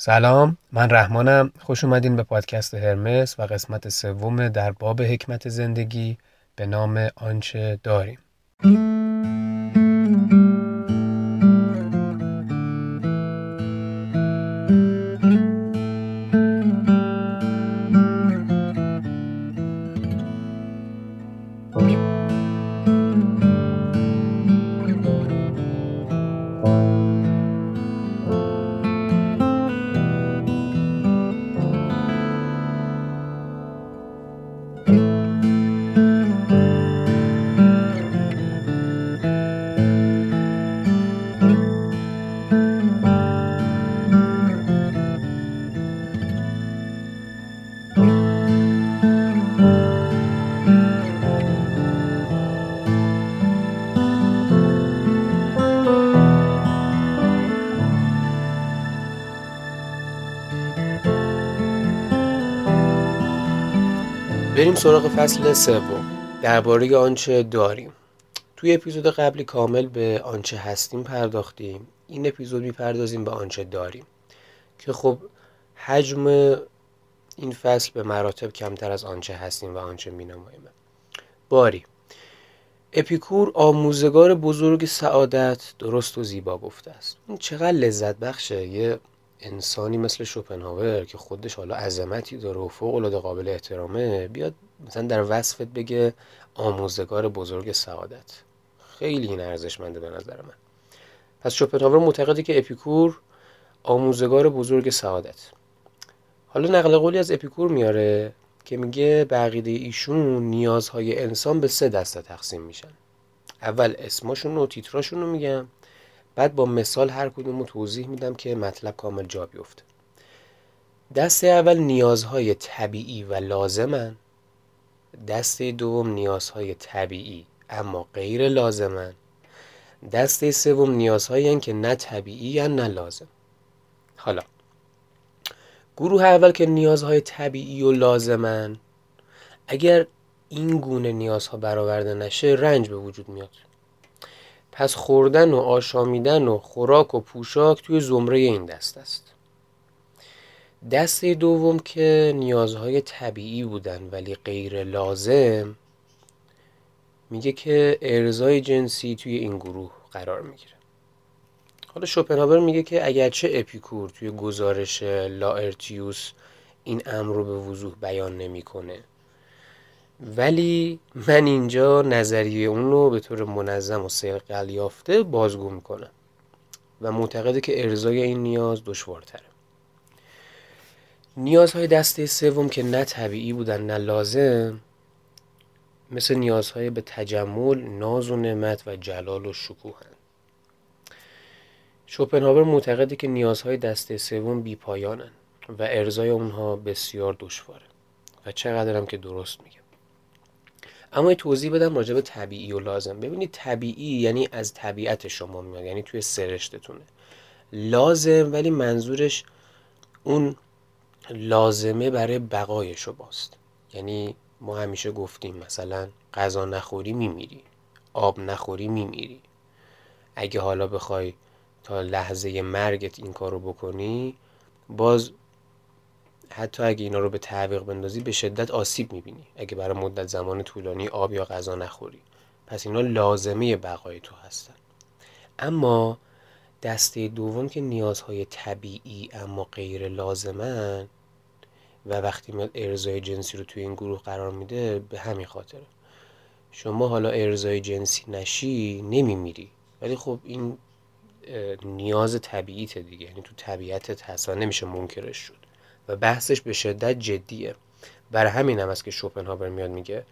سلام من رحمانم. خوش اومدین به پادکست هرمس و قسمت سوم در باب حکمت زندگی به نام آنچه داریم. سراغ فصل سوم. درباره آنچه داریم. توی اپیزود قبلی کامل به آنچه هستیم پرداختیم. این اپیزود می‌پردازیم به آنچه داریم. که خب حجم این فصل به مراتب کمتر از آنچه هستیم و آنچه مینماییم. باری. اپیکور آموزگار بزرگ سعادت درست و زیبا گفته است. این چقدر لذت بخشه؟ یه انسانی مثل شوپنهاور که خودش حالا عظمتی داره و فوق العاده قابل احترامه بیاد مثلا در وصفت بگه آموزگار بزرگ سعادت. خیلی این ارزشمنده به نظر من. پس شوپنهاور معتقده که اپیکور آموزگار بزرگ سعادت. حالا نقل قولی از اپیکور میاره که میگه بقیده ایشون نیازهای انسان به سه دسته تقسیم میشن. اول اسماشون و تیتراشون رو میگم. بعد با مثال هر کدوم رو توضیح میدم که مطلب کامل جا بیفته. دسته اول نیازهای طبیعی و لازمن. دسته دوم نیازهای طبیعی اما غیر لازمن دسته سوم نیازهایی که نه طبیعی نه لازم. حالا گروه اول که نیازهای طبیعی و لازمن اگر این گونه نیازها برآورده نشه رنج به وجود میاد. پس خوردن و آشامیدن و خوراک و پوشاک توی زمره این دست است. دسته دوم که نیازهای طبیعی بودن ولی غیر لازم میگه که ارزای جنسی توی این گروه قرار می‌گیره. حالا شوپنهاور میگه که اگرچه اپیکور توی گزارش لاارتیوس این امر رو به وضوح بیان نمی‌کنه ولی من اینجا نظریه اون رو به طور منظم و سرقل یافته بازگو می‌کنم و معتقده که ارزای این نیاز دشوارتره. نیازهای دسته سوم که نه طبیعی بودن نه لازم مثل نیازهای به تجمل، ناز و نعمت و جلال و شکوهن شوپنهاور معتقده که نیازهای دسته سوم بیپایانن و ارزای اونها بسیار دشواره و چقدرم که درست میگه اما توضیح بدم راجع به طبیعی و لازم. ببینید طبیعی یعنی از طبیعت شما میاد یعنی توی سرشتتونه. لازم ولی منظورش اون لازمه برای بقای شماست. یعنی ما همیشه گفتیم مثلا غذا نخوری میمیری آب نخوری میمیری. اگه حالا بخوای تا لحظه مرگت این کارو بکنی باز حتی اگه اینا رو به تعویق بندازی به شدت آسیب می‌بینی. اگه برای مدت زمان طولانی آب یا غذا نخوری. پس اینا لازمه بقای تو هستن. اما دسته دوم که نیازهای طبیعی اما غیر لازمن و وقتی میاد ارزای جنسی رو توی این گروه قرار میده به همین خاطره. شما حالا ارزای جنسی نشی نمیمیری. ولی خب این نیاز طبیعیت دیگه. یعنی تو طبیعتت هست نمیشه منکرش شد. و بحثش به شدت جدیه. برای همین هم است که شوپنهاور میاد میگه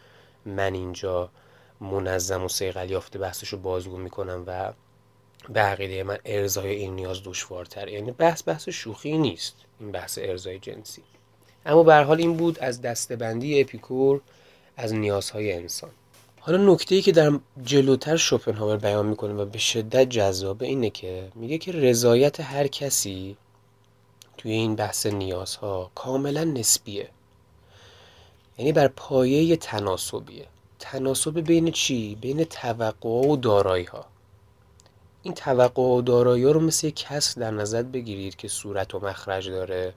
من اینجا منظم و سیقل یافته بحثش رو بازگو می‌کنم و به عقیده من ارزای این نیاز دشوارتره. یعنی بحث بحث شوخی نیست. این بحث ارزای جنسی اما به حال این بود از دستبندی اپیکور از نیازهای انسان. حالا نکته ای که در جلوتر شوپنهاور بیان می‌کنه و به شدت جذابه اینه که میگه که رضایت هر کسی توی این بحث نیازها کاملا نسبیه. یعنی بر پایه تناسبیه. تناسب بین چی؟ بین توقع و دارایی ها این توقع و دارایی رو مثل یک در نظر بگیرید که صورت و مخرج داره.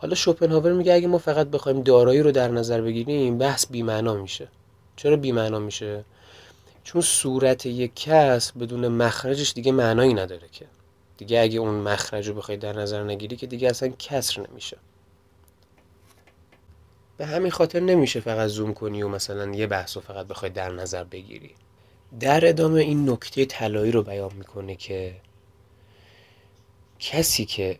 حالا شوپنهاور میگه اگه ما فقط بخوایم دارایی رو در نظر بگیریم بحث بیمعنا میشه. چرا بیمعنا میشه؟ چون صورت یک کس بدون مخرجش دیگه معنایی نداره که. دیگه اگه اون مخرج رو بخوای در نظر نگیری که دیگه اصلا کسر نمیشه. به همین خاطر نمیشه فقط زوم کنی و مثلا یه بحث رو فقط بخوای در نظر بگیری. در ادامه این نکته طلایی رو بیان می‌کنه که کسی که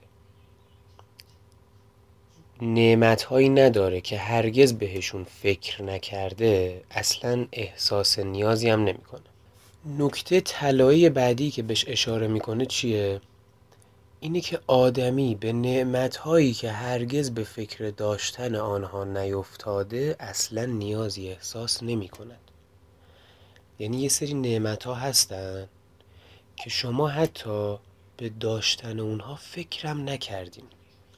نعمت هایی نداره که هرگز بهشون فکر نکرده اصلا احساس نیازی هم نمی‌کنه. نکته طلایی بعدی که بهش اشاره می‌کنه چیه؟ اینه که آدمی به نعمت هایی که هرگز به فکر داشتن آنها نیفتاده اصلا نیازی احساس نمی کند. یعنی یه سری نعمت ها هستن که شما حتی به داشتن اونها فکرم نکردین.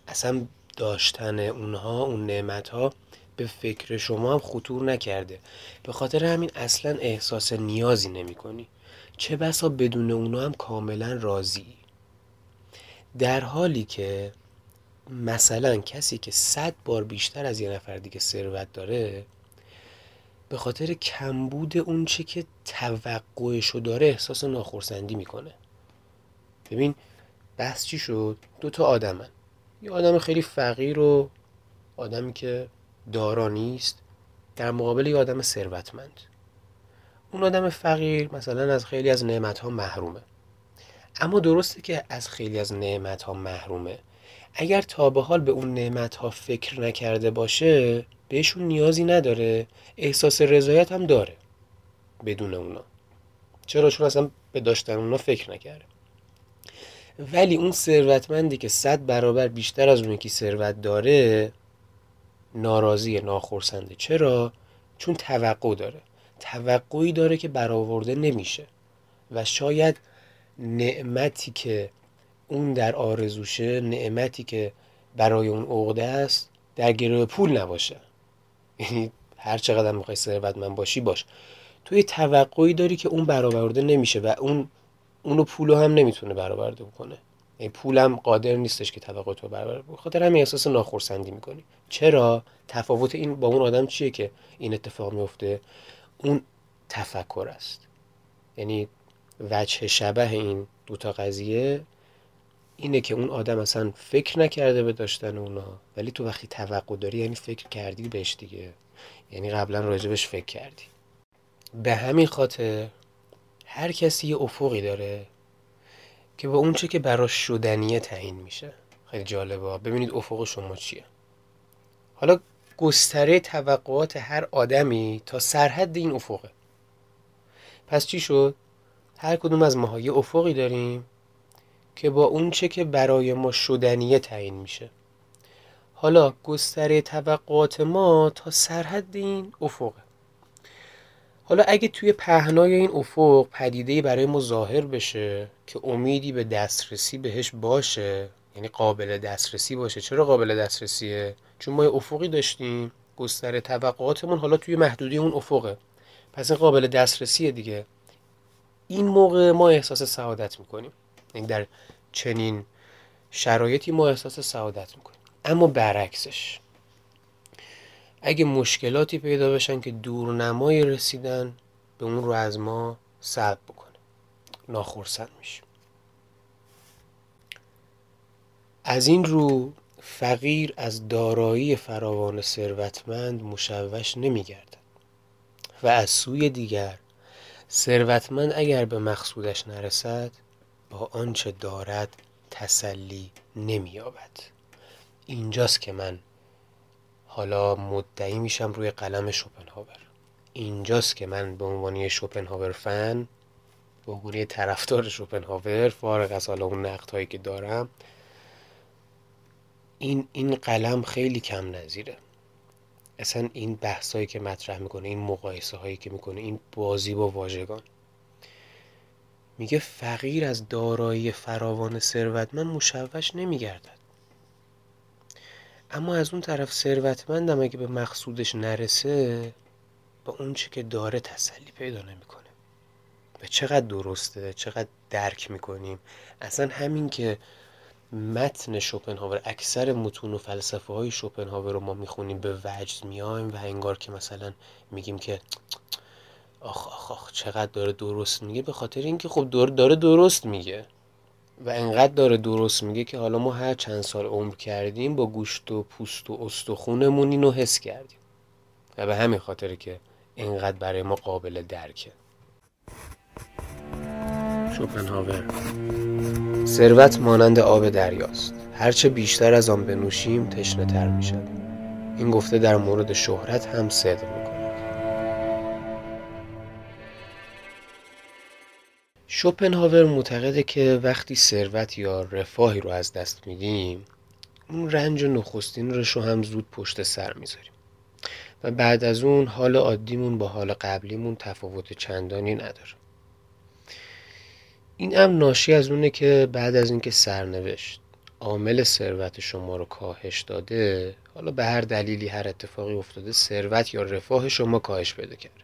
اصلا داشتن اونها اون نعمت ها به فکر شما هم خطور نکرده. به خاطر همین اصلا احساس نیازی نمی کنی چه بسا بدون اونها هم کاملا راضی. در حالی که مثلا کسی که صد بار بیشتر از یه نفر دیگه ثروت داره به خاطر کمبود اون چه که توقعشو داره احساس ناخرسندی می‌کنه. ببین بحث چی شد؟ دو تا آدمن. یه آدم خیلی فقیر و آدمی که دارا نیست در مقابل یه آدم ثروتمند. اون آدم فقیر مثلا از خیلی از نعمت ها محرومه. اما درسته که از خیلی از نعمت ها محرومه. اگر تا به حال به اون نعمت ها فکر نکرده باشه بهشون نیازی نداره. احساس رضایت هم داره. بدون اونا. چرا؟ چون اصلا به داشتن اونا فکر نکرده. ولی اون ثروتمندی که صد برابر بیشتر از اون که ثروت داره ناراضی ناخرسنده. چرا؟ چون توقع داره. توقعی داره که برآورده نمیشه. و شاید نعمتی که اون در آرزوشه نعمتی که برای اون عقده است در گروه پول نباشه. یعنی هر چقدر می‌خوای ثروتمند باشی باش. توی توقعی داری که اون برآورده نمیشه و اون اونو پولو هم نمی‌تونه برآورده بکنه. یعنی پولم قادر نیستش که توقع تو برآورده بکنه. خاطر همین احساس ناخرسندی می‌کنی. چرا؟ تفاوت این با اون آدم چیه که این اتفاق میفته اون تفکر است. یعنی وجه شبه این دوتا قضیه اینه که اون آدم اصلا فکر نکرده به داشتن اونا. ولی تو وقتی توقع داری یعنی فکر کردی بهش دیگه. یعنی قبلا راجبش فکر کردی. به همین خاطر هر کسی یه افقی داره که با اونچه که براش شدنیه تعیین میشه. خیلی جالبه. ببینید افق شما چیه. حالا گستره توقعات هر آدمی تا سرحد این افقه. پس چی شد؟ هر کدوم از ماها یه افقی داریم که با اون چه که برای ما شدنیه تعیین میشه. حالا گستره توقعات ما تا سرحد این افقه. حالا اگه توی پهنای این افق پدیده برای ما ظاهر بشه که امیدی به دسترسی بهش باشه یعنی قابل دسترسی باشه. چرا قابل دسترسیه؟ چون ما یه افقی داشتیم گستره توقعاتمون حالا توی محدودی اون افقه. پس این قابل دسترسیه دیگه. این موقع ما احساس سعادت می‌کنیم. این در چنین شرایطی ما احساس سعادت می‌کنیم. اما برعکسش. اگه مشکلاتی پیدا بشن که دورنمای رسیدن به اون رو از ما سلب بکنه. ناخرسند میشیم. از این رو فقیر از دارایی فراوان ثروتمند مشوش نمیگردد. و از سوی دیگر ثروتمند اگر به مقصودش نرسد با آنچه دارد تسلی نمییابد. اینجاست که من حالا مدعی میشم روی قلم شوپنهاور. اینجاست که من به عنوان شوپنهاور فن به عنوان طرفدار شوپنهاور فارغ از حالا اون نقد که دارم این این قلم خیلی کم نظیره. اصلا این بحثایی که مطرح می‌کنه این مقایسه هایی که می‌کنه این بازی با واژگان. میگه فقیر از دارایی فراوان ثروتمند مشوش نمیگردد. اما از اون طرف ثروتمندم اگه به مقصودش نرسه با اون چی که داره تسلی پیدا نمی‌کنه. و چقدر درسته چقدر درک می‌کنیم. اصلا همین که متن شوپنهاور اکثر متون و فلسفه های شوپنهاور رو ما می‌خونیم به وجد میایم و انگار که مثلا میگیم که آخ آخ آخ چقدر داره درست میگه به خاطر اینکه خب داره, داره درست میگه. و انقدر داره درست میگه که حالا ما هر چند سال عمر کردیم با گوشت و پوست و استخونمون اینو حس کردیم. و به همین خاطره که انقدر برای ما قابل درکه. شوپنهاور. ثروت مانند آب دریاست. هرچه بیشتر از آن بنوشیم تشنه تر می شد. این گفته در مورد شهرت هم صدق شوپنهاور معتقده که وقتی ثروت یا رفاهی رو از دست میدیم اون رنج نخستین رو هم زود پشت سر می‌ذاریم. و بعد از اون حال عادیمون با حال قبلیمون تفاوت چندانی نداره. این هم ناشی از اونه که بعد از اینکه سرنوشت عامل ثروت شما رو کاهش داده حالا به هر دلیلی هر اتفاقی افتاده ثروت یا رفاه شما کاهش پیدا کرده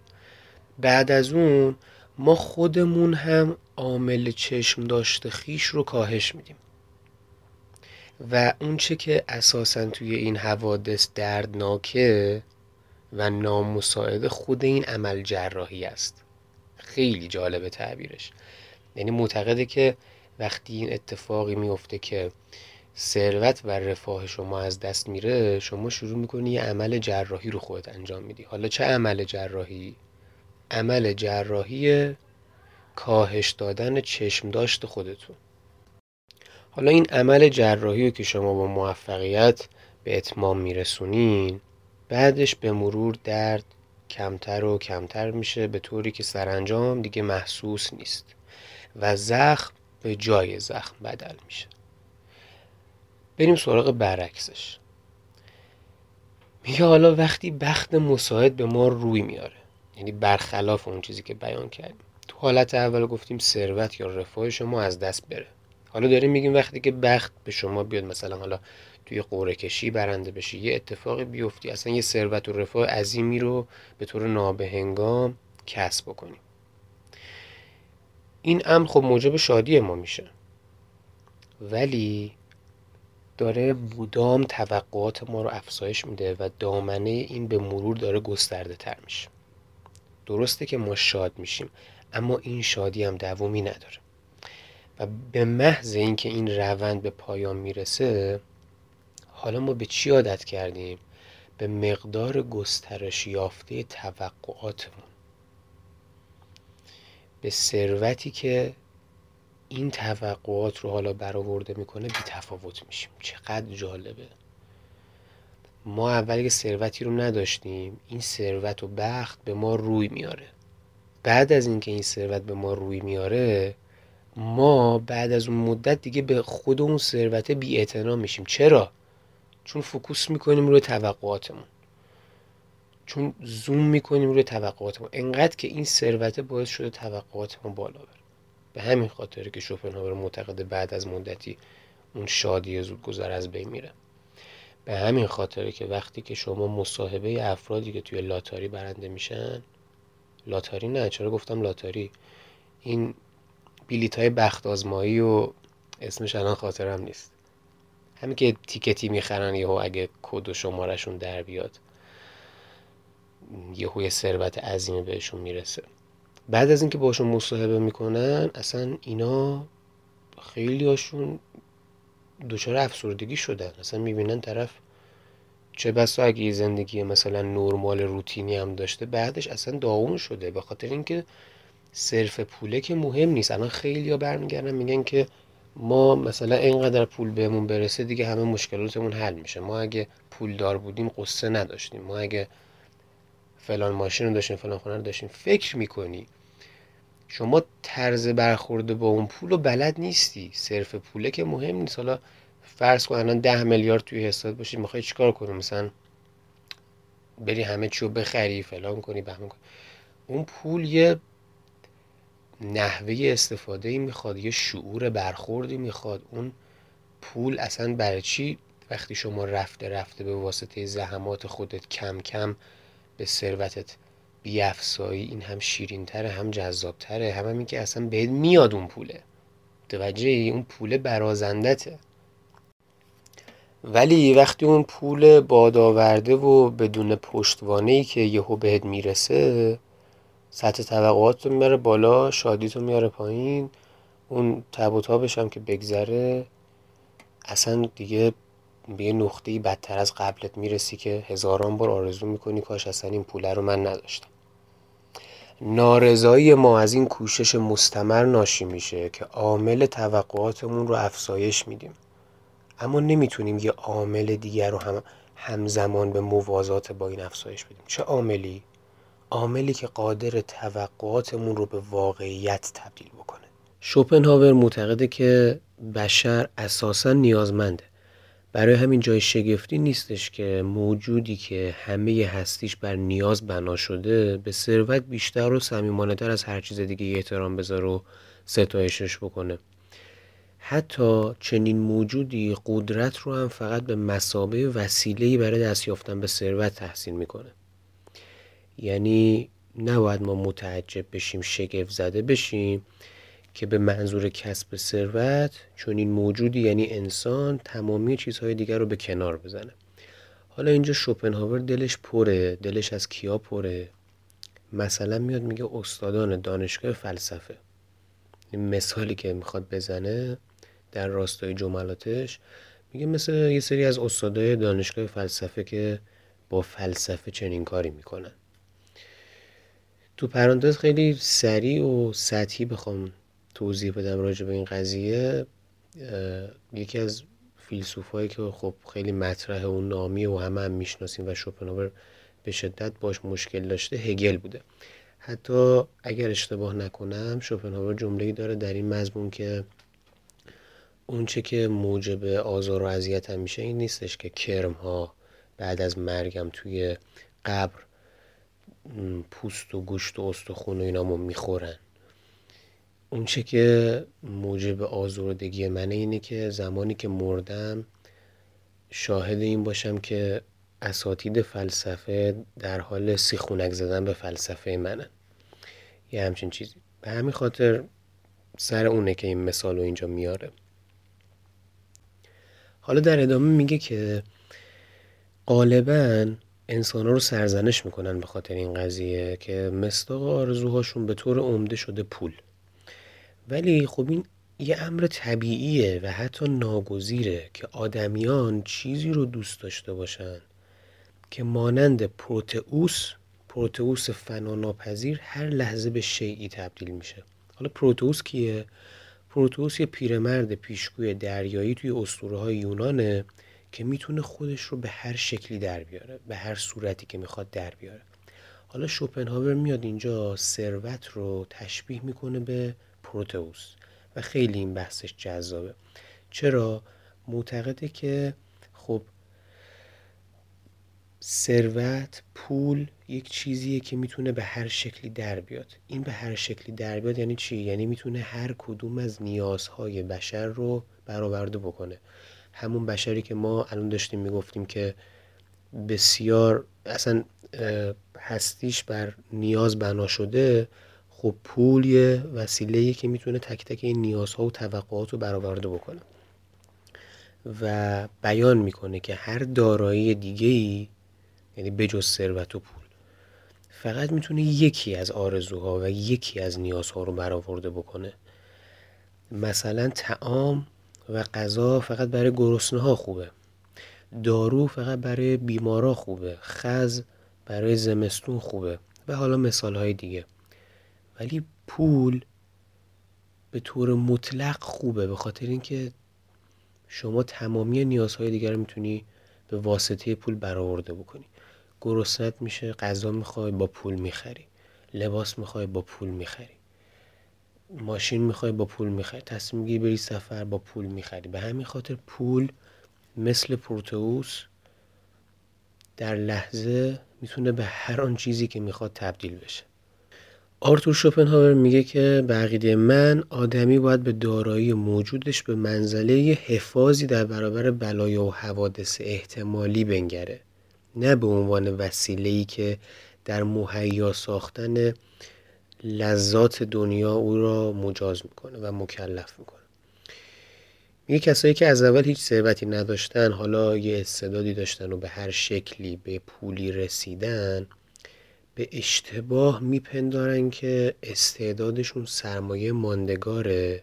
بعد از اون ما خودمون هم عامل چشم داشته خیش رو کاهش میدیم. و اون چه که اساسا توی این حوادث دردناکه و نامساعد خود این عمل جراحی است. خیلی جالب تعبیرش. یعنی معتقده که وقتی این اتفاقی میفته که ثروت و رفاه شما از دست میره شما شروع می‌کنی یه عمل جراحی رو خودت انجام میدی. حالا چه عمل جراحی؟ عمل جراحی کاهش دادن چشم داشت خودتون. حالا این عمل جراحی رو که شما با موفقیت به اتمام میرسونین بعدش به مرور درد کمتر و کمتر میشه به طوری که سرانجام دیگه محسوس نیست و زخم به جای زخم بدل میشه. بریم سراغ برعکسش. میگه حالا وقتی بخت مساعد به ما روی میاره. یعنی برخلاف اون چیزی که بیان کردیم تو حالت اول گفتیم ثروت یا رفاه شما از دست بره. حالا داریم میگیم وقتی که بخت به شما بیاد مثلا حالا توی قوره کشی برنده بشی یه اتفاقی بیفتی اصلا یه ثروت و رفاه عظیمی رو به طور نابهنگام کسب بکنیم این امر خب موجب شادی ما میشه. ولی داره مدام توقعات ما رو افزایش میده و دامنه این به مرور داره گسترده تر میشه. درسته که ما شاد میشیم اما این شادی هم دوامی نداره. و به محض اینکه این روند به پایان می‌رسه حالا ما به چی عادت کردیم؟ به مقدار گسترش یافته توقعاتمون. به ثروتی که این توقعات رو حالا برآورده می‌کنه بی تفاوت میشیم. چقدر جالبه. ما اولی که ثروتی رو نداشتیم این ثروت و بخت به ما روی میاره. بعد از اینکه این ثروت به ما روی میاره ما بعد از اون مدت دیگه به خود اون ثروت بی میشیم. چرا؟ چون focus می‌کنیم روی توقعاتمون. چون زوم می‌کنیم روی توقعات ما انقدر که این ثروت باعث شده توقعات ما بالا بره. به همین خاطر که شوپنهاور معتقد بعد از مدتی اون شادی زود گذر از بین میره. به همین خاطره که وقتی که شما مصاحبه افرادی که توی لاتاری برنده میشن لاتاری نه چرا گفتم لاتاری؟ این بیلیت های بخت آزمایی و اسمش الان خاطرم نیست. همین که تیکتی می‌خرن یهو اگه کد و شمارشون در بیاد یه ثروت عظیمی بهشون می‌رسه. بعد از اینکه باشون مصاحبه می‌کنن اصلا اینا خیلی هاشون دچار افسردگی شدن اصلا می‌بینن طرف چه بسا اگه زندگی مثلا نرمال روتینی هم داشته بعدش اصلا داغون شده. به خاطر اینکه صرف پوله که مهم نیست. الان خیلی ها برمیگردن میگن که ما مثلا اینقدر پول بهمون برسه دیگه همه مشکلاتمون حل میشه. ما اگه پول دار بودیم قصه نداشتیم. ما اگه فلان ماشین رو داشتیم فلان خونه رو داشتیم فکر می‌کنی شما طرز برخورده با اون پول رو بلد نیستی. صرف پوله که مهم نیست. حالا فرض کن الان ده میلیارد توی حساب باشی می‌خوای چیکار کنی؟ مثلا بری همه چی رو بخری فلان کنی بهمه کنی. اون پول یه نحوه استفاده ای می‌خواد یه شعور برخوردی می‌خواد. اون پول اصلا برای چی؟ وقتی شما رفته رفته به واسطه زحمات خودت کم کم به ثروتت بیافزایی این هم شیرینتره هم جذابتره هم, هم این که اصلا بهت میاد اون پوله. توجه اون پوله برازندته. ولی وقتی اون پول بادآورده و بدون پشتوانه ای که یهو بهت می‌رسه سطح توقعات رو میاره بالا شادی تو میاره پایین اون تب و تابش هم که بگذره اصلا دیگه به یه نقطه بدتر از قبلت می‌رسی که هزاران بار آرزو می‌کنی کاش اصلا این پوله رو من نداشتم. نارضایی ما از این کوشش مستمر ناشی میشه که عامل توقعاتمون رو افزایش میدیم. اما نمی‌تونیم یه عامل دیگر رو هم همزمان به موازات با این افزایش بدیم. چه عاملی؟ عاملی که قادر توقعاتمون رو به واقعیت تبدیل بکنه. شوپنهاور معتقده که بشر اساسا نیازمنده. برای همین جای شگفتی نیستش که موجودی که همه هستیش بر نیاز بنا شده به ثروت بیشتر و صمیمانه از هر چیز دیگه احترام بذاره و ستایشش بکنه. حتی چنین موجودی قدرت رو هم فقط به مسابه وسیله‌ای برای دست یافتن به ثروت تحسین می‌کنه. یعنی نباید ما متعجب بشیم شگفت زده بشیم. که به منظور کسب ثروت چون این موجودی یعنی انسان تمامی چیزهای دیگر رو به کنار بزنه. حالا اینجا شوپنهاور دلش پره دلش از کیا پره؟ مثلا میاد میگه استادان دانشگاه فلسفه. این مثالی که می‌خواد بزنه در راستای جملاتش میگه مثل یه سری از استادای دانشگاه فلسفه که با فلسفه چنین کاری می‌کنن. تو پرانتز خیلی سریع و سطحی بخوام توضیح بدم راجع به این قضیه یکی از فیلسوفایی که خب خیلی مطرح و نامی و همه هم می‌شناسیم و شوپنهاور به شدت باش مشکل داشته هگل بوده. حتی اگر اشتباه نکنم شوپنهاور جمله‌ای داره در این مضمون که اونچه که موجب آزار و اذیت هم میشه این نیستش که کرم ها بعد از مرگم توی قبر پوست و گوشت و استخون و اینامو می‌خورن. اونچه که موجب آزردگی منه اینه که زمانی که مردم شاهد این باشم که اساتید فلسفه در حال سیخونک زدن به فلسفه منه یه همچین چیزی. به همین خاطر سر اونه که این مثال رو اینجا میاره. حالا در ادامه میگه که غالبا انسان رو سرزنش می‌کنن به خاطر این قضیه که مستاق آرزوهاشون به طور عمده شده پول. ولی خب این یه امر طبیعیه و حتی ناگزیره که آدمیان چیزی رو دوست داشته باشن که مانند پروتئوس پروتئوس فناناپذیر هر لحظه به شیعی تبدیل میشه. حالا پروتئوس کیه؟ پروتئوس یه پیرمرد پیشگوی دریایی توی اسطوره های یونانه که می‌تونه خودش رو به هر شکلی در بیاره به هر صورتی که می‌خواد در بیاره. حالا شوپنهاور میاد اینجا ثروت رو تشبیه می‌کنه به پروتئوس. و خیلی این بحثش جذابه. چرا؟ معتقده که خب ثروت پول یک چیزیه که می‌تونه به هر شکلی در بیاد. این به هر شکلی در بیاد یعنی چی؟ یعنی می‌تونه هر کدوم از نیازهای بشر رو برآورده بکنه. همون بشری که ما الان داشتیم می‌گفتیم که بسیار اصلا هستیش بر نیاز بنا شده خب پول یه وسیله که می‌تونه تک تک این نیازها و توقعات رو برآورده بکنه. و بیان می‌کنه که هر دارایی دیگه ای یعنی بجز ثروت و پول فقط می‌تونه یکی از آرزوها و یکی از نیازها رو برآورده بکنه. مثلا تعام و غذا فقط برای گرسنه ها خوبه. دارو فقط برای بیمارا خوبه. خز برای زمستون خوبه. و حالا مثال های دیگه. ولی پول به طور مطلق خوبه به خاطر اینکه شما تمامی نیازهای دیگر رو می‌تونی به واسطه پول برآورده بکنی. گرسنت میشه غذا می‌خوای با پول می‌خری. لباس می‌خوای با پول می‌خری. ماشین می‌خوای با پول می‌خری. تصمیم می‌گیری بری سفر با پول می‌خری. به همین خاطر پول مثل پروتئوس در لحظه می‌تونه به هر آن چیزی که می‌خواد تبدیل بشه. آرتور شوپنهاور میگه که بقیده من آدمی باید به دارایی موجودش به منزله حفاظی در برابر بلایا و حوادث احتمالی بنگره. نه به عنوان وسیله که در مهیا ساختن لذات دنیا او را مجاز می‌کنه و مکلف می‌کنه. میگه کسایی که از اول هیچ ثروتی نداشتن حالا یه استعدادی داشتن و به هر شکلی به پولی رسیدن به اشتباه میپندارن که استعدادشون سرمایه ماندگاره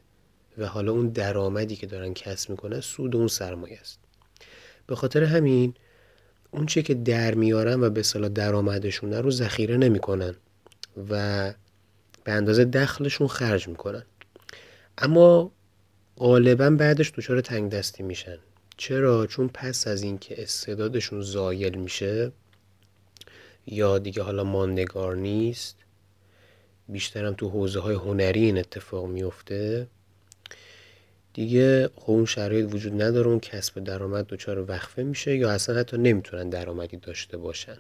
و حالا اون درآمدی که دارن کسب می‌کنن سود اون سرمایه است. به خاطر همین اون چه که در میارن و به صلاح درآمدشون رو ذخیره نمی‌کنن و به اندازه دخلشون خرج می‌کنن. اما غالبا بعدش دچار تنگ دستی میشن. چرا؟ چون پس از اینکه استعدادشون زایل میشه یا دیگه حالا ماندگار نیست بیشترم تو حوزه های هنری این اتفاق میفته دیگه خب اون شرایط وجود نداره اون کسب درآمد دچار وقفه میشه یا اصلا حتی نمی‌تونن درآمدی داشته باشن.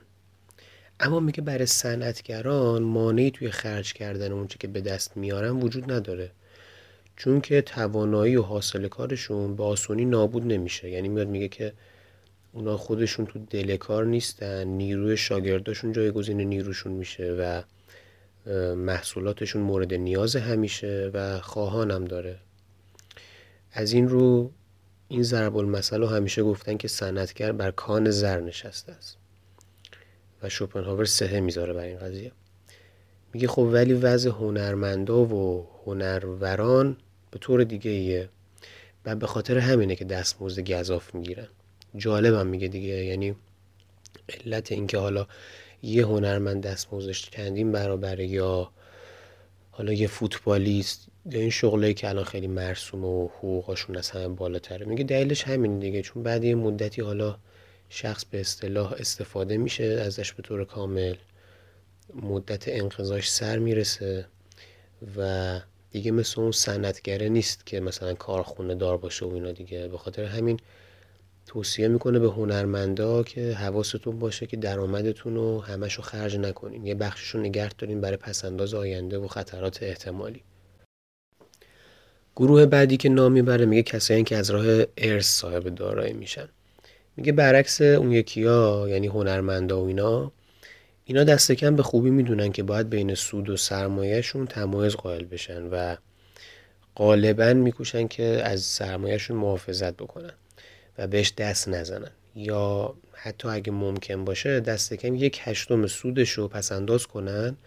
اما میگه برای صنعتگران مانعی توی خرج کردن اون که به دست میارن وجود نداره. چون که توانایی و حاصل کارشون به آسونی نابود نمیشه. یعنی میاد میگه که اونا خودشون تو دل کار نیستن نیروی شاگرداشون جایگزین نیروشون میشه و محصولاتشون مورد نیاز همیشه و خواهانم داره. از این رو این ضرب المثل رو همیشه گفتن که صنعتگر بر کان زر نشسته است. و شوپنهاور سهه می‌ذاره بر این قضیه. میگه خب ولی وضع هنرمندا و هنروران به طور دیگه ایه و به خاطر همینه که دستمزد گذاف می‌گیرن. جالبم میگه دیگه. یعنی علت اینکه حالا یه هنرمند دستمزدش چندین برابره یا حالا یه فوتبالیست یا این شغلایی که الان خیلی مرسوم و حقوقاشون از همه بالاتره. میگه دلیلش همین دیگه. چون بعد یه مدتی حالا شخص به اصطلاح استفاده میشه ازش به طور کامل مدت انقضاش سر می‌رسه و دیگه مثل اون صنعتگره نیست که مثلا کارخونه دار باشه و اینا دیگه. به خاطر همین توصیه می‌کنه به هنرمندا که حواستون باشه که درآمدتون رو همشو خرج نکنین. یه بخششو نگه دارین برای پسنداز آینده و خطرات احتمالی. گروه بعدی که نام می‌بره میگه کسایی که از راه ارث صاحب دارایی میشن. میگه برعکس اون یکیا یعنی هنرمندا و اینا اینا دست کم به خوبی می‌دونن که باید بین سود و سرمایهشون تمایز قائل بشن و غالبا میکوشن که از سرمایهشون محافظت بکنن. و بهش دست نزنن. یا حتی اگه ممکن باشه دست کم یک هشتم سودش رو پس انداز کنن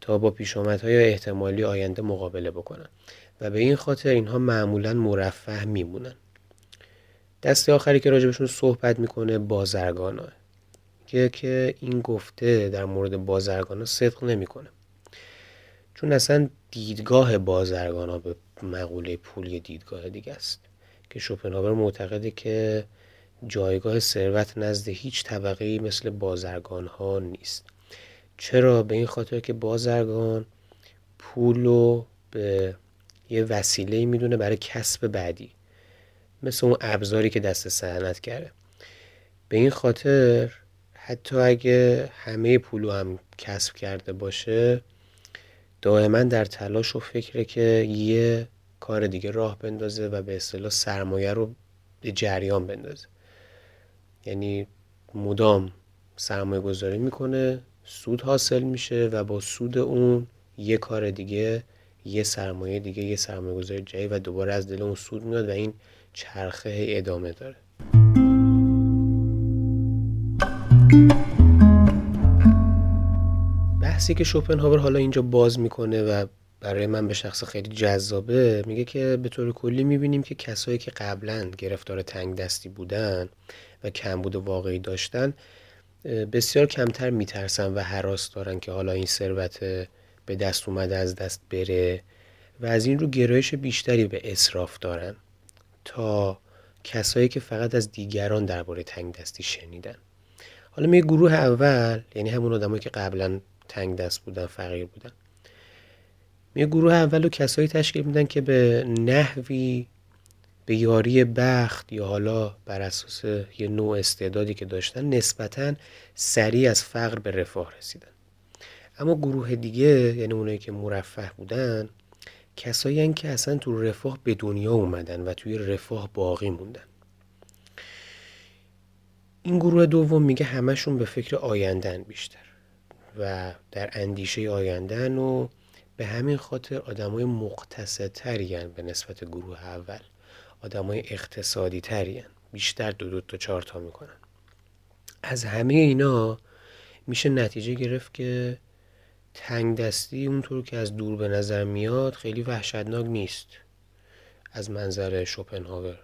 تا با پیشامدهای احتمالی آینده مقابله بکنن. و به این خاطر اینها معمولا مرفه میمونن. دست آخری که راجبشون صحبت می‌کنه بازرگانه. که که این گفته در مورد بازرگانا صدق نمی‌کنه. چون اصلا دیدگاه بازرگانا به مقوله پول دیدگاه دیگه است. که شوپنهاور معتقده که جایگاه ثروت نزد هیچ طبقه مثل بازرگان ها نیست. چرا؟ به این خاطر که بازرگان پول رو به یه وسیله می‌دونه برای کسب بعدی مثل اون ابزاری که دست صنعت کرده. به این خاطر حتی اگه همه پولو هم کسب کرده باشه دائما در تلاش و فکره که یه کار دیگه راه بندازه و به اصطلاح سرمایه رو به جریان بندازه. یعنی مدام سرمایه گذاری می‌کنه سود حاصل میشه و با سود اون یه کار دیگه یه سرمایه دیگه یه سرمایه گذاری جایی و دوباره از دل اون سود میاد و این چرخه ادامه داره. بحثی که شوپنهاور حالا اینجا باز می‌کنه و برای من به شخص خیلی جذابه میگه که به طور کلی می‌بینیم که کسایی که قبلا گرفتار تنگ دستی بودن و کمبود واقعی داشتن بسیار کمتر میترسن و حراس دارن که حالا این ثروت به دست اومده از دست بره و از این رو گرایش بیشتری به اصراف دارن تا کسایی که فقط از دیگران درباره تنگ دستی شنیدن. حالا می گروه اول یعنی همون آدمایی که قبلا تنگ دست بودن فقیر بودن. می گروه اول و کسایی تشکیل میدن که به نحوی به یاری بخت یا حالا بر اساس یه نوع استعدادی که داشتن نسبتا سریع از فقر به رفاه رسیدن. اما گروه دیگه یعنی اونایی که مرفه بودن کسایی که اصلا تو رفاه به دنیا اومدن و توی رفاه باقی موندن. این گروه دوم میگه همشون به فکر آیندن بیشتر و در اندیشه آیندن و به همین خاطر آدمای مقتصدتری به نسبت گروه اول آدمای اقتصادی تری بیشتر دو دو تا چهار تا می‌کنن. از همه اینا میشه نتیجه گرفت که تنگ دستی اونطور که از دور به نظر میاد خیلی وحشتناک نیست از منظر شوپنهاور.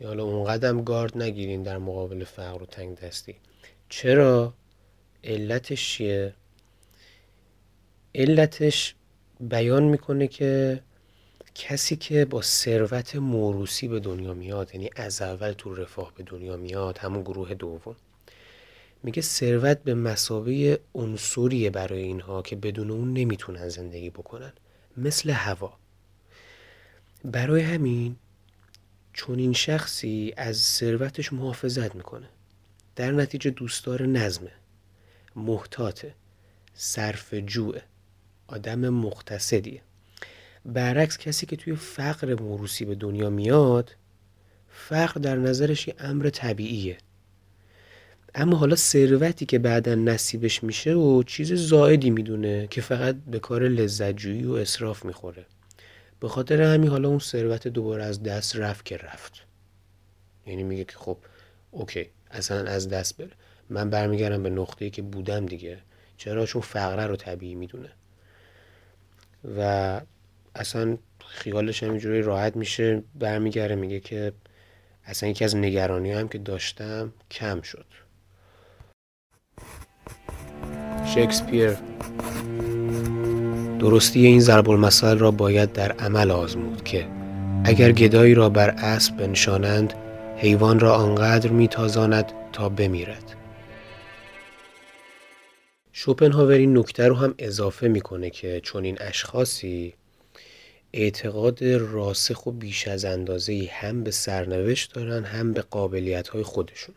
یا حالا اونقدر گارد نگیرین در مقابل فقر و تنگ دستی چرا؟ علتش چیه؟ علتش بیان می‌کنه که کسی که با ثروت موروسی به دنیا میاد یعنی از اول تو رفاه به دنیا میاد همون گروه دوم میگه ثروت به مسابه عنصریه برای اینها که بدون اون نمی‌تونن زندگی بکنن مثل هوا. برای همین چون این شخصی از ثروتش محافظت می‌کنه در نتیجه دوستدار نظمه محتاطه صرف جوعه. آدم مقتصدیه برعکس کسی که توی فقر موروسی به دنیا میاد فقر در نظرش یه امر طبیعیه. اما حالا ثروتی که بعدا نصیبش میشه و چیز زائدی می‌دونه که فقط به کار لذتجویی و اصراف می‌خوره. به خاطر همین حالا اون ثروت دوباره از دست رفت که رفت. یعنی میگه که خب اوکی اصلا از دست بره. من برمیگردم به نقطه‌ای که بودم دیگه. چرا؟ چون فقره رو طبیعی می‌دونه. و اصلا خیالش همینجوری راحت میشه برمیگره میگه که اصلا یکی از نگرانی هم که داشتم کم شد. شکسپیر درستی این ضرب المثل را باید در عمل آزمود که اگر گدایی را بر اسب بنشانند حیوان را آنقدر میتازاند تا بمیرد. شوپنهاور این نکته رو هم اضافه می‌کنه که چون این اشخاصی اعتقاد راسخ و بیش از اندازه هم به سرنوشت دارن هم به قابلیت های خودشون.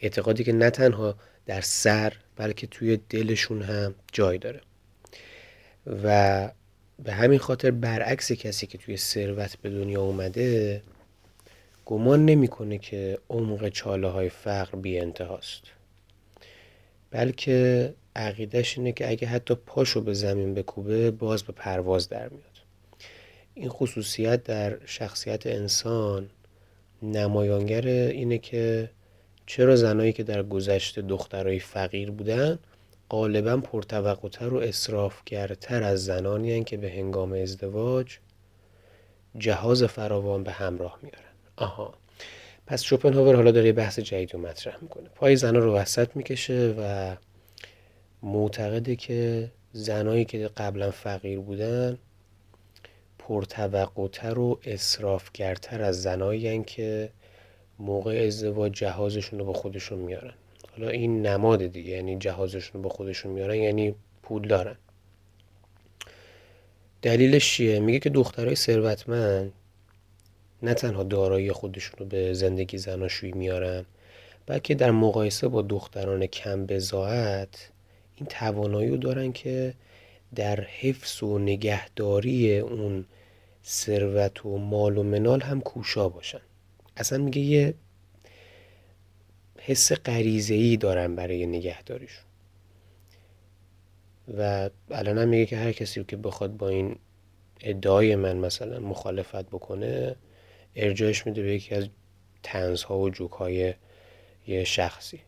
اعتقادی که نه تنها در سر بلکه توی دلشون هم جای داره. و به همین خاطر برعکس کسی که توی ثروت به دنیا اومده گمان نمی‌کنه که عمق چاله های فقر بی انتهاست بلکه عقیدش اینه که اگه حتی پاشو به زمین بکوبه باز به پرواز در میاد. این خصوصیت در شخصیت انسان نمایانگر اینه که چرا زنایی که در گذشته دخترای فقیر بودن غالبا پرتوقعتر و اصرافگرتر از زنانی که به هنگام ازدواج جهاز فراوان به همراه میارن آها. پس شوپنهاور حالا داره یه بحث جدید رو مطرح می‌کنه. پای زنا رو وسط می‌کشه و معتقده که زنایی که قبلا فقیر بودن پرتوقعتر و اصرافگرتر از زنایی که موقع ازدواج جهازشون رو با خودشون میارن. حالا این نماد دیگه یعنی جهازشون رو با خودشون میارن یعنی پول دارن. دلیلش چیه؟ میگه که دخترای ثروتمند نه تنها دارایی خودشون رو به زندگی زناشویی میارن بلکه در مقایسه با دختران کم بزاعت این توانایی رو دارن که در حفظ و نگهداری اون ثروت و مال و منال هم کوشا باشن. اصلا میگه یه حس غریزه ای دارن برای نگهداریشون. و الان هم میگه که هر کسی که بخواد با این ادعای من مثلا مخالفت بکنه ارجاعش میده به یکی از تنزها و جوکهای یه شخصی.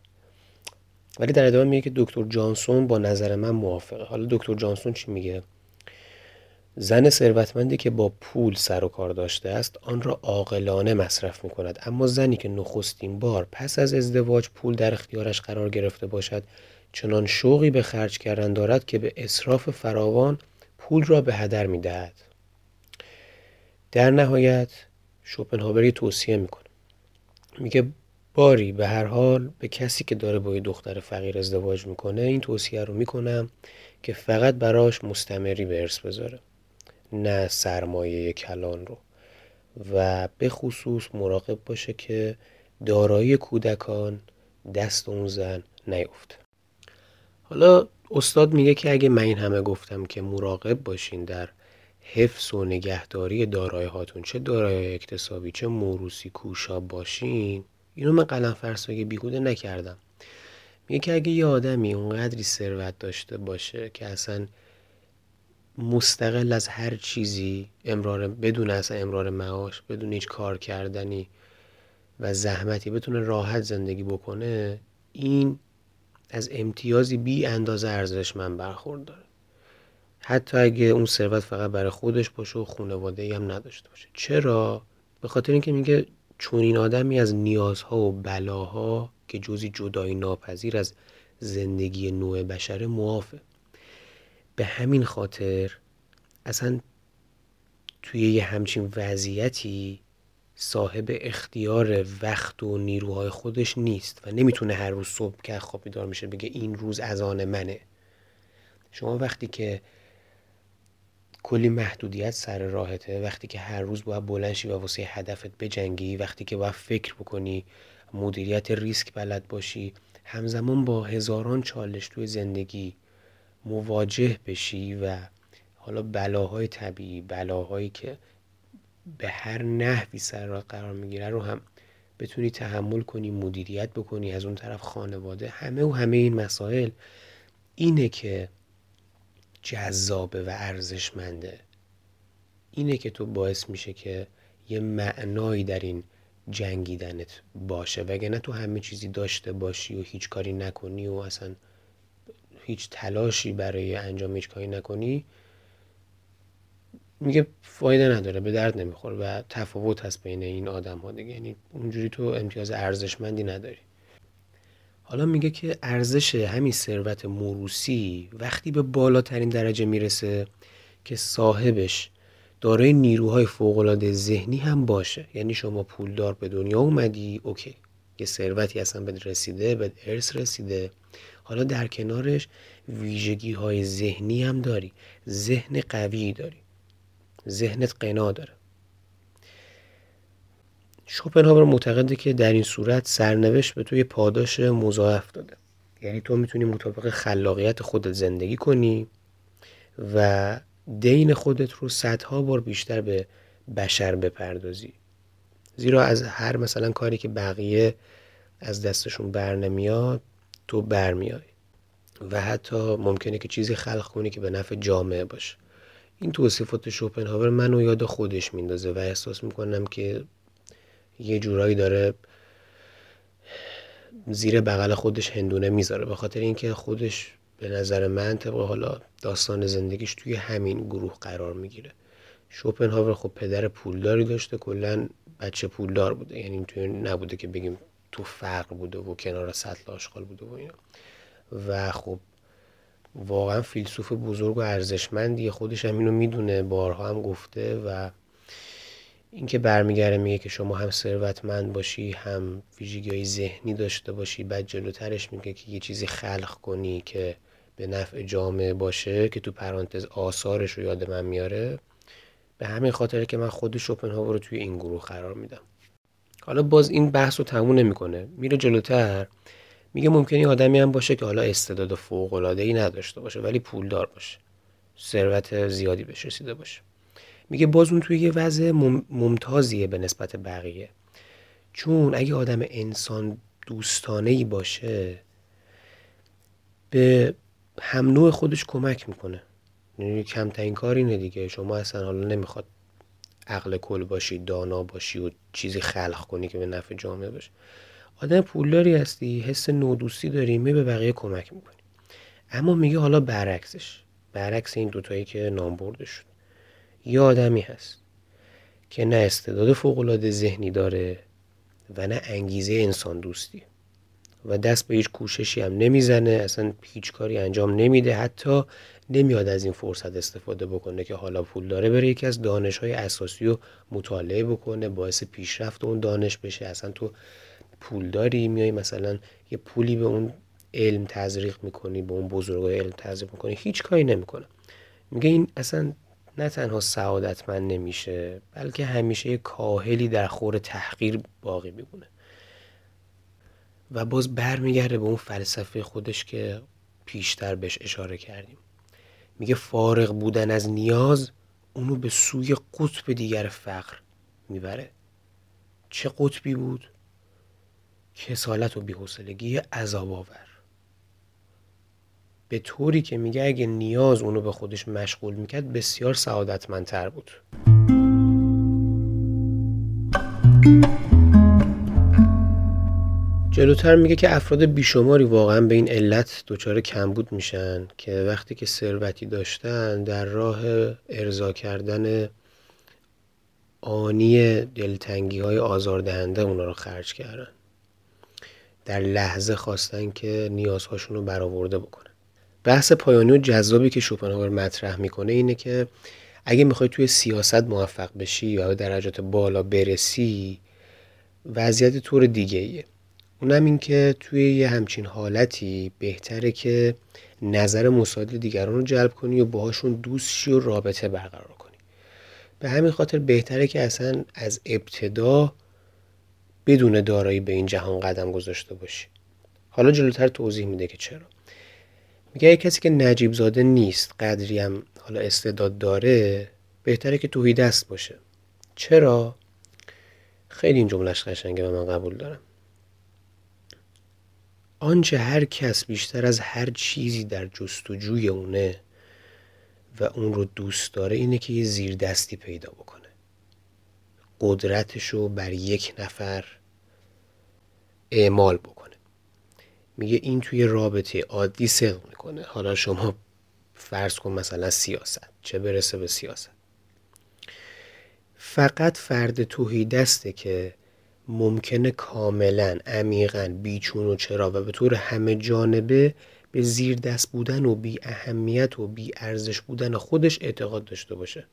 ولی در ادامه میگه که دکتر جانسون با نظر من موافقه. حالا دکتر جانسون چی میگه؟ زن ثروتمندی که با پول سر و کار داشته است آن را عاقلانه مصرف می کند اما زنی که نخستین بار پس از ازدواج پول در اختیارش قرار گرفته باشد چنان شوقی به خرج کردن دارد که به اصراف فراوان پول را به هدر می دهد. در نهایت شوپنهاوری توصیه می‌کنه. میگه باری به هر حال به کسی که داره با یه دختر فقیر ازدواج می‌کنه این توصیه رو می‌کنم که فقط براش مستمری به ارث بذاره نه سرمایه کلان رو. و به خصوص مراقب باشه که دارایی کودکان دست اون زن نیفته. حالا استاد میگه که اگه من این همه گفتم که مراقب باشین در حفظ و نگهداری دارایی هاتون چه دارایی اکتسابی چه موروسی کوشا باشین اینو من قلم فرسایی بیهوده نکردم. میگه که اگه یه آدمی اونقدری ثروت داشته باشه که اصلا مستقل از هر چیزی امرار بدون اصلا امرار معاش بدون هیچ کار کردنی و زحمتی بتونه راحت زندگی بکنه این از امتیازی بی اندازه ارزش من برخورد حتی اگه اون ثروت فقط برای خودش باشه و خانواده هم نداشته باشه. چرا؟ به خاطر اینکه میگه چون این آدمی از نیازها و بلاها که جزی جدایی ناپذیر از زندگی نوع بشر معافه به همین خاطر اصلا توی یه همچین وضعیتی صاحب اختیار وقت و نیروهای خودش نیست و نمی‌تونه هر روز صبح که خواب بیدار میشه بگه این روز از آن منه. شما وقتی که کلی محدودیت سر راهته. وقتی که هر روز باید بلنشی و واسه هدفت بجنگی وقتی که باید فکر بکنی مدیریت ریسک بلد باشی همزمان با هزاران چالش توی زندگی مواجه بشی و حالا بلاهای طبیعی بلاهایی که به هر نحوی سر را قرار می‌گیره رو هم بتونی تحمل کنی مدیریت بکنی از اون طرف خانواده همه و همه این مسائل اینه که جذابه و ارزشمنده. اینه که تو باعث میشه که یه معنایی در این جنگیدنت باشه. وگرنه تو همه چیزی داشته باشی و هیچ کاری نکنی و اصلا هیچ تلاشی برای انجام هیچ کاری نکنی میگه فایده نداره به درد نمی‌خوره و تفاوت هست بین این آدم ها دیگه. یعنی اونجوری تو امتیاز ارزشمندی نداری. حالا میگه که ارزش همین ثروت موروسی وقتی به بالاترین درجه می‌رسه که صاحبش دارای نیروهای فوقالعاده ذهنی هم باشه. یعنی شما پولدار به دنیا اومدی اوکی. یه ثروتی اصلا به رسیده به ارث رسیده. حالا در کنارش ویژگی های ذهنی هم داری. ذهن قوی داری. ذهنت قنا داره. شوپنهاور معتقده که در این صورت سرنوشت به توی پاداش مضاعف داده. یعنی تو می‌تونی مطابق خلاقیت خودت زندگی کنی و دین خودت رو صدها بار بیشتر به بشر بپردازی. زیرا از هر مثلا کاری که بقیه از دستشون بر نمیاد تو برمیای و حتی ممکنه که چیزی خلق کنی که به نفع جامعه باشه. این توصیفات شوپنهاور منو یاد خودش میندازه و احساس می‌کنم که یه جورایی داره زیر بغل خودش هندونه می‌ذاره به خاطر اینکه خودش به نظر من طبق حالا داستان زندگیش توی همین گروه قرار می‌گیره. شوپنهاور خب پدر پولداری داشته کلا بچه پولدار بوده. یعنی توی نبوده که بگیم تو فقر بوده و کنار سطل آشغال بوده و اینا. و خب واقعا فیلسوف بزرگ و ارزشمندیه خودش هم اینو می‌دونه بارها هم گفته و اینکه برمیگرده میگه که شما هم ثروتمند باشی هم ویژگی ذهنی داشته باشی بعد جلوترش میگه که یه چیزی خلق کنی که به نفع جامعه باشه که تو پرانتز آثارش رو یاد من میاره. به همین خاطره که من خود شوپنهاور رو توی این گروه قرار میدم. حالا باز این بحث رو تموم نمی‌کنه. میره جلوتر. میگه ممکنی آدمی هم باشه که حالا استعداد فوق العاده ای نداشته باشه ولی پولدار باشه. ثروت زیادی بهش رسیده باشه. میگه باز اون توی یه وضع ممتازیه به نسبت بقیه. چون اگه آدم انسان دوستانه ای باشه به هم نوع خودش کمک می‌کنه. یعنی کمترین کار اینه دیگه. شما اصلا حالا نمی‌خواد عقل کل باشی دانا باشی و چیزی خلق کنی که به نفع جامعه باشه. آدم پولداری هستی حس نودوستی داری می به بقیه کمک می‌کنی. اما میگه حالا برعکسش. برعکس این دوتایی که نام برده شد یه آدمی هست که نه استعداد فوقالعاده ذهنی داره و نه انگیزه انسان دوستی. و دست به هیچ کوششی هم نمی‌زنه اصلا هیچ کاری انجام نمیده حتی نمیاد از این فرصت استفاده بکنه که حالا پول داره بره یکی از دانش های اساسی رو مطالعه بکنه باعث پیشرفت اون دانش بشه. اصلا تو پول داری میای مثلا یه پولی به اون علم تزریق می‌کنی به اون بزرگای علم تزریق می‌کنی هیچ کاری نمی‌کنه. میگه این اصلا نه تنها سعادتمند نمیشه بلکه همیشه یه کاهلی در خور تحقیر باقی میمونه. و باز برمیگرده به اون فلسفه خودش که پیشتر بهش اشاره کردیم. میگه فارغ بودن از نیاز اونو به سوی قطب دیگر فقر می‌بره. چه قطبی بود؟ کسالت و بیحسلگی عذاب آور به طوری که میگه اگه نیاز اونو به خودش مشغول می‌کرد بسیار سعادتمندتر بود. جلوتر میگه که افراد بیشماری واقعا به این علت دچار کمبود میشن که وقتی که ثروتی داشتن در راه ارضا کردن آنی دلتنگی های آزاردهنده اونا رو خرج کردن. در لحظه خواستن که نیازهاشون رو برآورده بکنن. بحث پایانی و جذابی که شوپنهاور مطرح می‌کنه اینه که اگه می‌خوای توی سیاست موفق بشی یا درجات بالا برسی وضعیت طور دیگه ایه. اونم این که توی یه همچین حالتی بهتره که نظر مساعد دیگران رو جلب کنی و باهاشون دوست شی و رابطه برقرار کنی. به همین خاطر بهتره که اصلا از ابتدا بدون دارایی به این جهان قدم گذاشته باشی. حالا جلوتر توضیح میده که چرا. میگه یه کسی که نجیب زاده نیست قدری هم حالا استعداد داره بهتره که توهی دست باشه. چرا؟ خیلی این جملهش قشنگه و من قبول دارم. آنچه هر کس بیشتر از هر چیزی در جستجوی اونه و اون رو دوست داره اینه که یه زیر دستی پیدا بکنه. قدرتش رو بر یک نفر اعمال بکنه. میگه این توی رابطه عادی صدق می‌کنه. حالا شما فرض کن مثلا سیاست. چه برسه به سیاست. فقط فرد توهی دسته که ممکنه کاملا عمیقا بیچون و چرا و به طور همه جانبه به زیر دست بودن و بی اهمیت و بی ارزش بودن خودش اعتقاد داشته باشه.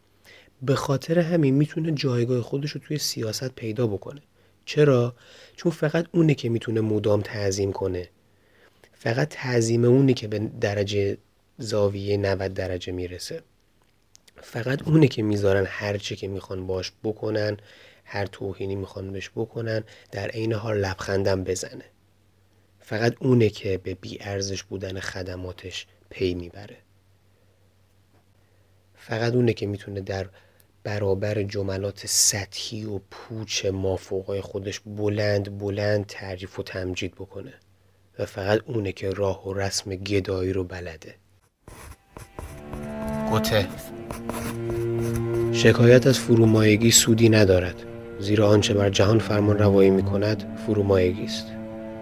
به خاطر همین می‌تونه جایگاه خودش رو توی سیاست پیدا بکنه. چرا؟ چون فقط اونه که می‌تونه مدام تعظیم کنه. فقط تعظیم اونه که به درجه زاویه 90 درجه می‌رسه. فقط اونه که می‌ذارن هرچه که می‌خوان باش بکنن هر توهینی می‌خوان بهش بکنن در عین حال لبخندم بزنه. فقط اونه که به بی ارزش بودن خدماتش پی می‌بره. فقط اونه که می‌تونه در برابر جملات سطحی و پوچ مافوقای خودش بلند بلند تعریف و تمجید بکنه. و فقط اونه که راه و رسم گدایی رو بلده. گوته. شکایت از فرومایگی سودی ندارد. زیرا آنچه بر جهان فرمان روایی می کند فرومایگی است.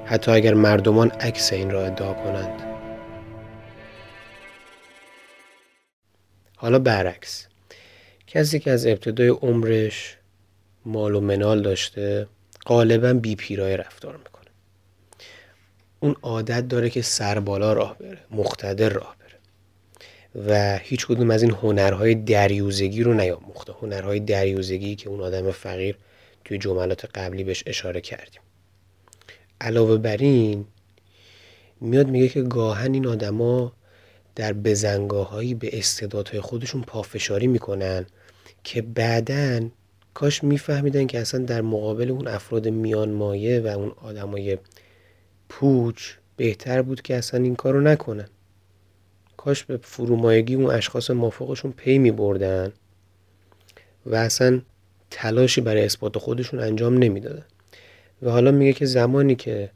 حتی اگر مردمان عکس این را ادعا کنند. حالا برعکس. کسی که از ابتدای عمرش مال و منال داشته غالبا بی پیرای رفتار می‌کنه اون عادت داره که سر بالا راه بره مقتدر راه بره. و هیچ کدوم از این هنرهای دریوزگی رو نیاموخته. هنرهای دریوزگی که اون آدم فقیر توی جملات قبلی بهش اشاره کردیم. علاوه بر این میاد میگه که گاهن این آدما در بزنگاهایی به استعدادهای خودشون پافشاری می‌کنن که بعدا کاش میفهمیدن که اصلا در مقابل اون افراد میان مایه و اون آدمای پوچ بهتر بود که اصلا این کارو نکنن. کاش به فرومایگی اون اشخاص مافوقشون پی می بردن و اصلا تلاشی برای اثبات خودشون انجام نمی‌دادن. و حالا میگه که زمانی که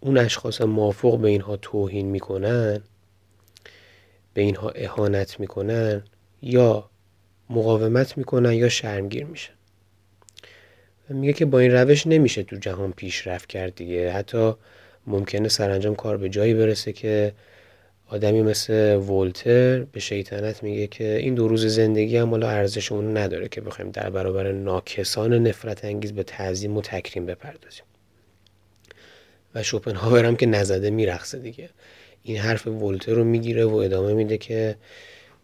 اون اشخاص موافق به اینها توهین می‌کنن به اینها اهانت می‌کنن یا مقاومت می‌کنن یا شرمگیر میشن. و میگه که با این روش نمیشه تو جهان پیشرفت کرد دیگه. حتی ممکنه سرانجام کار به جایی برسه که آدمی مثل ولتر به شیطنت میگه که این دو روز زندگی هم حالا ارزش اون نداره که بخوایم در برابر ناکسان نفرت انگیز به تعظیم و تکریم بپردازیم. و شوپنهاور هم که نزده میرخصه دیگه. این حرف ولتر رو می‌گیره و ادامه میده که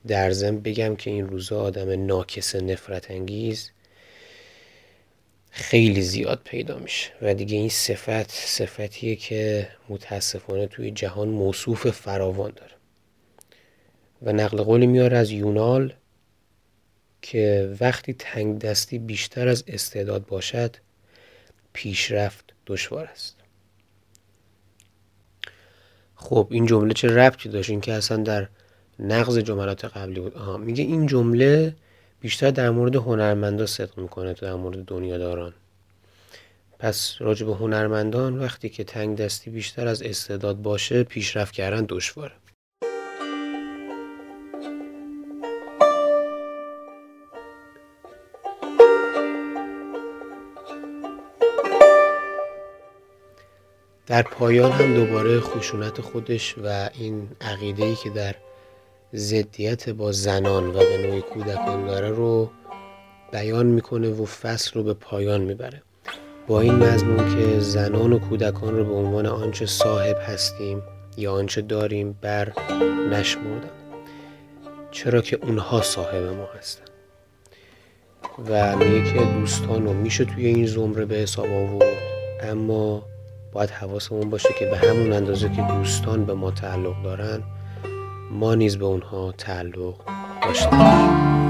در ضمن بگم که این روزا آدم ناکس نفرت انگیز خیلی زیاد پیدا میشه. و دیگه این صفت صفتیه که متاسفانه توی جهان موصوف فراوان داره. و نقل قولی میاره از یونال که وقتی تنگ دستی بیشتر از استعداد باشد پیشرفت دشوار است. خب این جمله چه ربطی داشت؟ این که اصلا در نقض جملات قبلی بود. آها میگه این جمله بیشتر در مورد هنرمندا صدق می‌کنه تو در مورد دنیاداران. پس راجع به هنرمندان وقتی که تنگ دستی بیشتر از استعداد باشه پیشرفت کردن دشواره. در پایان هم دوباره خشونت خودش و این عقیده‌ای که در ضدیت با زنان و به نوعی کودکان داره رو بیان می‌کنه و فصل رو به پایان می‌بره. با این مضمون که زنان و کودکان رو به عنوان آنچه صاحب هستیم یا آنچه داریم بر نشمردم چرا که اونها صاحب ما هستن. و میگه که دوستان رو میشه توی این زمره به حساب آورد. اما باید حواسمون باشه که به همون اندازه که دوستان به ما تعلق دارن ما نیز به اونها تعلق داشته باشیم